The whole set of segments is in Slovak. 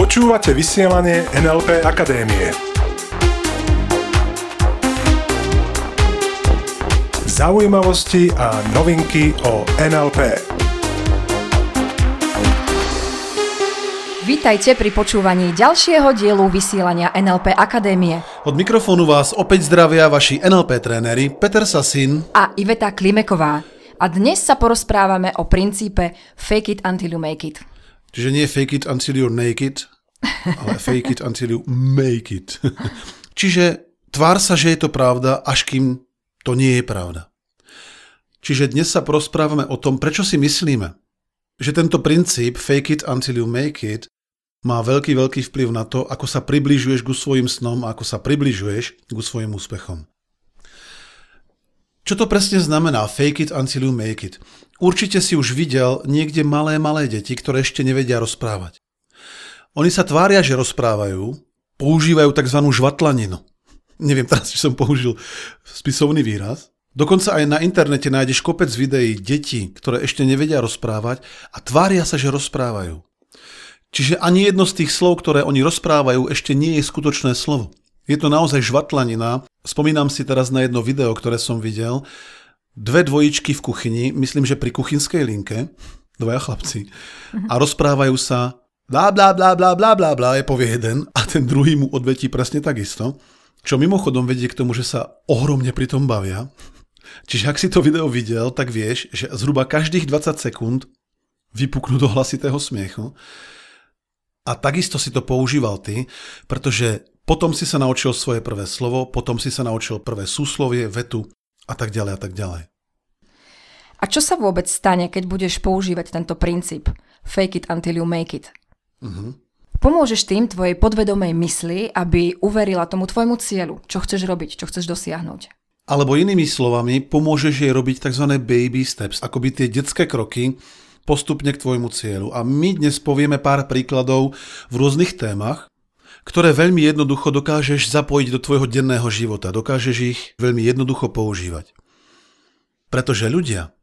Počúvate vysielanie NLP Akadémie. Zaujímavosti a novinky o NLP. Vítajte pri počúvaní ďalšieho dielu vysielania NLP Akadémie. Od mikrofónu vás opäť zdravia vaši NLP tréneri Peter Sasin a Iveta Klimeková. A dnes sa porozprávame o princípe fake it until you make it. Čiže nie fake it until you're naked, ale fake it until you make it. Čiže tvár sa, že je to pravda, až kým to nie je pravda. Čiže dnes sa porozprávame o tom, prečo si myslíme, že tento princíp fake it until you make it má veľký, veľký vplyv na to, ako sa približuješ ku svojim snom a ako sa približuješ ku svojim úspechom. Čo to presne znamená fake it until you make it? Určite si už videl niekde malé, malé deti, ktoré ešte nevedia rozprávať. Oni sa tvária, že rozprávajú, používajú tzv. žvatlaninu. Neviem teraz, či som použil spisovný výraz. Dokonca aj na internete nájdeš kopec videí detí, ktoré ešte nevedia rozprávať a tvária sa, že rozprávajú. Čiže ani jedno z tých slov, ktoré oni rozprávajú, ešte nie je skutočné slovo. Je to naozaj žvatlanina. Spomínam si teraz na jedno video, ktoré som videl. Dve dvojičky v kuchyni, myslím, že pri kuchynskej linke, dvaja chlapci, a rozprávajú sa blá, blá, blá, blá, blá, blá, blá, je povie jeden a ten druhý mu odvetí presne takisto. Čo mimochodom vedie k tomu, že sa ohromne pri tom bavia. Čiže ak si to video videl, tak vieš, že zhruba každých 20 sekúnd vypuknú do hlasitého smiechu. A takisto si to používal ty, pretože potom si sa naučil svoje prvé slovo, potom si sa naučil prvé súslovie, vetu a tak ďalej a tak ďalej. A čo sa vôbec stane, keď budeš používať tento princíp fake it until you make it? Uh-huh. Pomôžeš tým tvojej podvedomej mysli, aby uverila tomu tvojmu cieľu, čo chceš robiť, čo chceš dosiahnuť. Alebo inými slovami, pomôžeš jej robiť tzv. baby steps, akoby tie detské kroky, postupne k tvojmu cieľu. A my dnes povieme pár príkladov v rôznych témach, ktoré veľmi jednoducho dokážeš zapojiť do tvojho denného života. Dokážeš ich veľmi jednoducho používať. Pretože ľudia,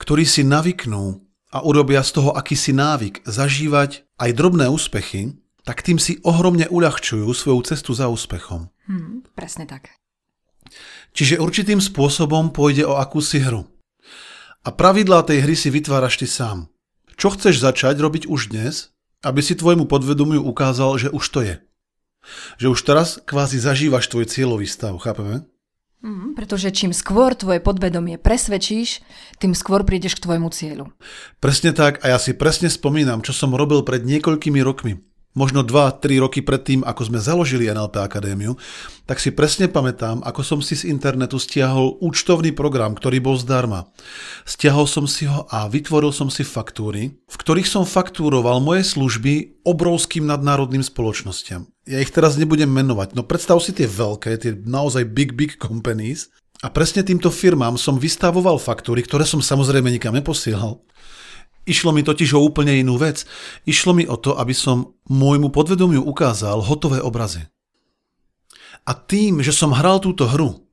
ktorí si navyknú a urobia z toho akýsi návyk zažívať aj drobné úspechy, tak tým si ohromne uľahčujú svoju cestu za úspechom. Hmm, presne tak. Čiže určitým spôsobom pôjde o akúsi hru. A pravidlá tej hry si vytváraš ty sám. Čo chceš začať robiť už dnes, aby si tvojmu podvedomiu ukázal, že už to je. Že už teraz kvázi zažívaš tvoj cieľový stav, chápeme? Mm, pretože čím skôr tvoje podvedomie presvedčíš, tým skôr prídeš k tvojmu cieľu. Presne tak a ja si presne spomínam, čo som robil pred niekoľkými rokmi možno 2-3 roky predtým, ako sme založili NLP Akadémiu, tak si presne pamätám, ako som si z internetu stiahol účtovný program, ktorý bol zdarma. Stiahol som si ho a vytvoril som si faktúry, v ktorých som faktúroval moje služby obrovským nadnárodným spoločnosťam. Ja ich teraz nebudem menovať, no predstav si tie veľké, tie naozaj big, big companies, a presne týmto firmám som vystavoval faktúry, ktoré som samozrejme nikam neposielal. Išlo mi totiž o úplne inú vec. Išlo mi o to, aby som môjmu podvedomiu ukázal hotové obrazy. A tým, že som hral túto hru,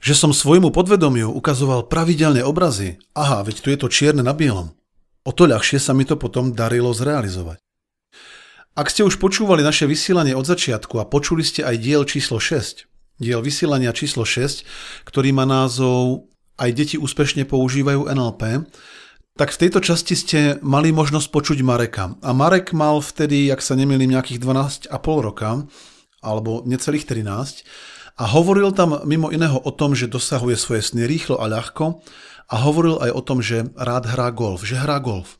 že som svojmu podvedomiu ukazoval pravidelne obrazy, aha, veď tu je to čierne na bielom, o to ľahšie sa mi to potom darilo zrealizovať. Ak ste už počúvali naše vysielanie od začiatku a počuli ste aj diel číslo 6, diel vysielania číslo 6, ktorý má názov Aj deti úspešne používajú NLP, tak v tejto časti ste mali možnosť počuť Mareka. A Marek mal vtedy, ak sa nemýlim, nejakých 12,5 roka, alebo necelých 13. A hovoril tam mimo iného o tom, že dosahuje svoje sny rýchlo a ľahko. A hovoril aj o tom, že rád hrá golf, že hrá golf.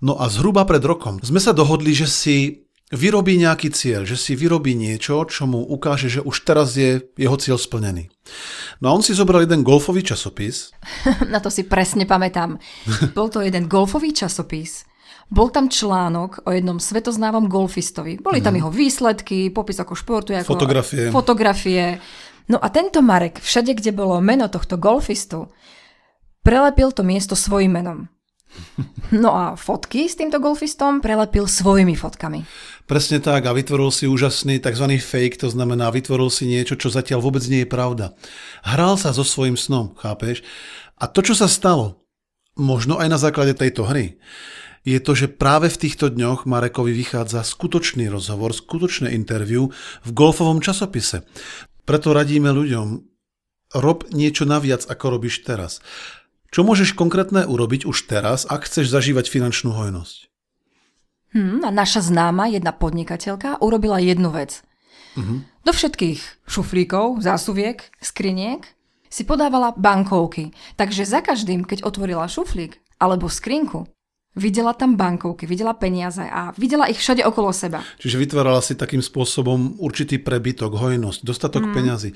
No a zhruba pred rokom sme sa dohodli, že si vyrobí nejaký cieľ, že si vyrobí niečo, čo mu ukáže, že už teraz je jeho cieľ splnený. No a on si zobral jeden golfový časopis. Na to si presne pamätám. Bol to jeden golfový časopis. Bol tam článok o jednom svetoznávom golfistovi. Boli tam mm. jeho výsledky, popis ako športu, ako fotografie. fotografie. No a tento Marek, všade, kde bolo meno tohto golfistu, prelepil to miesto svojim menom. No a fotky s týmto golfistom prelepil svojimi fotkami. Presne tak a vytvoril si úžasný tzv. fake, to znamená vytvoril si niečo, čo zatiaľ vôbec nie je pravda. Hral sa so svojím snom, chápeš? A to, čo sa stalo, možno aj na základe tejto hry, je to, že práve v týchto dňoch Marekovi vychádza skutočný rozhovor, skutočné interview v golfovom časopise. Preto radíme ľuďom, rob niečo naviac, ako robíš teraz. Čo môžeš konkrétne urobiť už teraz, ak chceš zažívať finančnú hojnosť? Hmm, a naša známa, jedna podnikateľka, urobila jednu vec. Uh-huh. Do všetkých šuflíkov, zásuviek, skriniek si podávala bankovky. Takže za každým, keď otvorila šuflík alebo skrinku, Videla tam bankovky, videla peniaze a videla ich všade okolo seba. Čiže vytvárala si takým spôsobom určitý prebytok, hojnosť, dostatok mm. peňazí.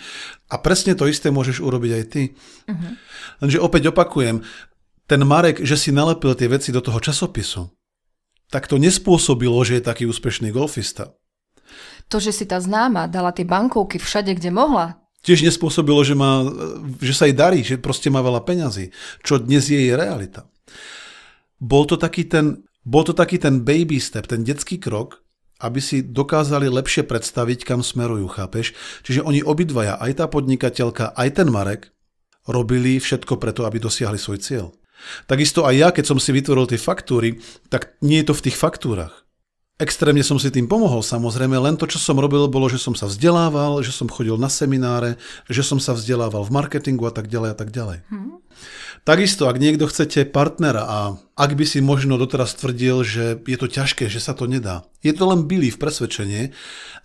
A presne to isté môžeš urobiť aj ty. Mm-hmm. Lenže opäť opakujem, ten Marek, že si nalepil tie veci do toho časopisu, tak to nespôsobilo, že je taký úspešný golfista. To, že si tá známa dala tie bankovky všade, kde mohla, tiež nespôsobilo, že, má, že sa jej darí, že proste má veľa peňazí, čo dnes je jej realita bol to taký ten, bol to taký ten baby step, ten detský krok, aby si dokázali lepšie predstaviť, kam smerujú, chápeš? Čiže oni obidvaja, aj tá podnikateľka, aj ten Marek, robili všetko preto, aby dosiahli svoj cieľ. Takisto aj ja, keď som si vytvoril tie faktúry, tak nie je to v tých faktúrach. Extrémne som si tým pomohol, samozrejme, len to, čo som robil, bolo, že som sa vzdelával, že som chodil na semináre, že som sa vzdelával v marketingu a tak ďalej a tak ďalej. Hmm. Takisto, ak niekto chcete partnera a ak by si možno doteraz tvrdil, že je to ťažké, že sa to nedá, je to len v presvedčenie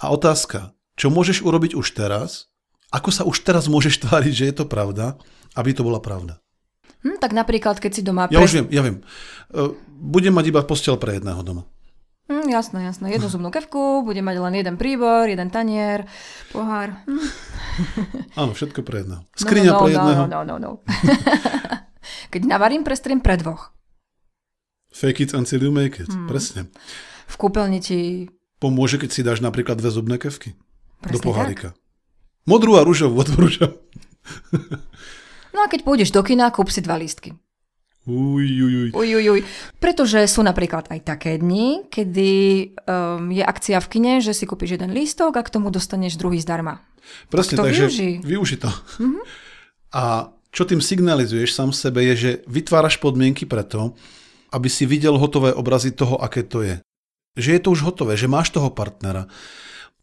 a otázka, čo môžeš urobiť už teraz, ako sa už teraz môžeš tváriť, že je to pravda, aby to bola pravda. Hm, tak napríklad, keď si doma... Ja už viem, ja viem. E, budem mať iba postel pre jedného doma. Mm, jasné, jasné. Jednu zubnú kevku, bude mať len jeden príbor, jeden tanier, pohár. Mm. Áno, všetko pre jedného. Skriňa no, no, no, pre jedného. No, no, no, no. Keď navarím, prestriem pre dvoch. Fake it until you make it. Mm. Presne. V kúpeľni ti... Pomôže, keď si dáš napríklad dve zubné kevky. Presne do pohárika. Tak. Modrú a rúžovú odporúčam. no a keď pôjdeš do kina, kúp si dva lístky. Uj, uj, uj. Uj, uj, uj. Pretože sú napríklad aj také dni, kedy um, je akcia v kine, že si kúpiš jeden lístok a k tomu dostaneš druhý zdarma. Presne, tak takže využi. využi to. Mm-hmm. A čo tým signalizuješ sám sebe je, že vytváraš podmienky preto, aby si videl hotové obrazy toho, aké to je. Že je to už hotové, že máš toho partnera.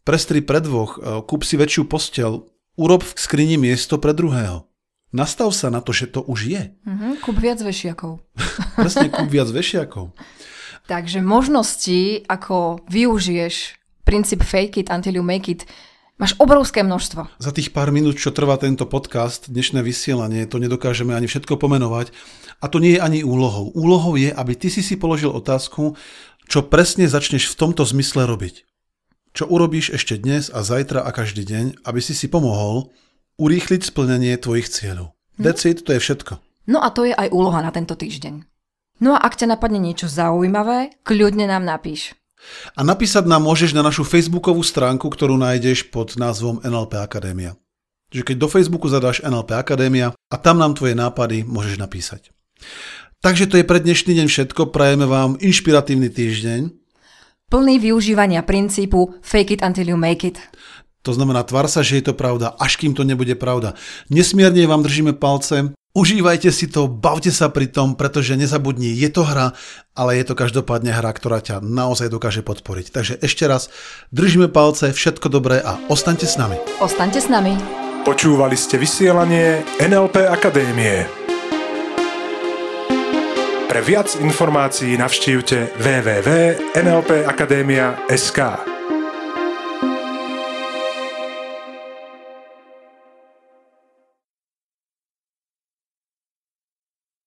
Prestri pre dvoch, e, kúp si väčšiu postel, urob v skrini miesto pre druhého. Nastav sa na to, že to už je. Mm-hmm, kúp viac vešiakov. Presne, kúp viac vešiakov. Takže možnosti, ako využiješ princíp fake it until you make it, máš obrovské množstvo. Za tých pár minút, čo trvá tento podcast, dnešné vysielanie, to nedokážeme ani všetko pomenovať. A to nie je ani úlohou. Úlohou je, aby ty si si položil otázku, čo presne začneš v tomto zmysle robiť. Čo urobíš ešte dnes a zajtra a každý deň, aby si si pomohol urýchliť splnenie tvojich cieľov. Hm? That's it, to je všetko. No a to je aj úloha na tento týždeň. No a ak ťa napadne niečo zaujímavé, kľudne nám napíš. A napísať nám môžeš na našu facebookovú stránku, ktorú nájdeš pod názvom NLP Akadémia. Čiže keď do Facebooku zadáš NLP Akadémia a tam nám tvoje nápady môžeš napísať. Takže to je pre dnešný deň všetko. Prajeme vám inšpiratívny týždeň. Plný využívania princípu fake it until you make it. To znamená, tvár sa, že je to pravda, až kým to nebude pravda. Nesmierne vám držíme palce, užívajte si to, bavte sa pri tom, pretože nezabudni, je to hra, ale je to každopádne hra, ktorá ťa naozaj dokáže podporiť. Takže ešte raz, držíme palce, všetko dobré a ostaňte s nami. Ostaňte s nami. Počúvali ste vysielanie NLP Akadémie. Pre viac informácií navštívte www.nlpakademia.sk.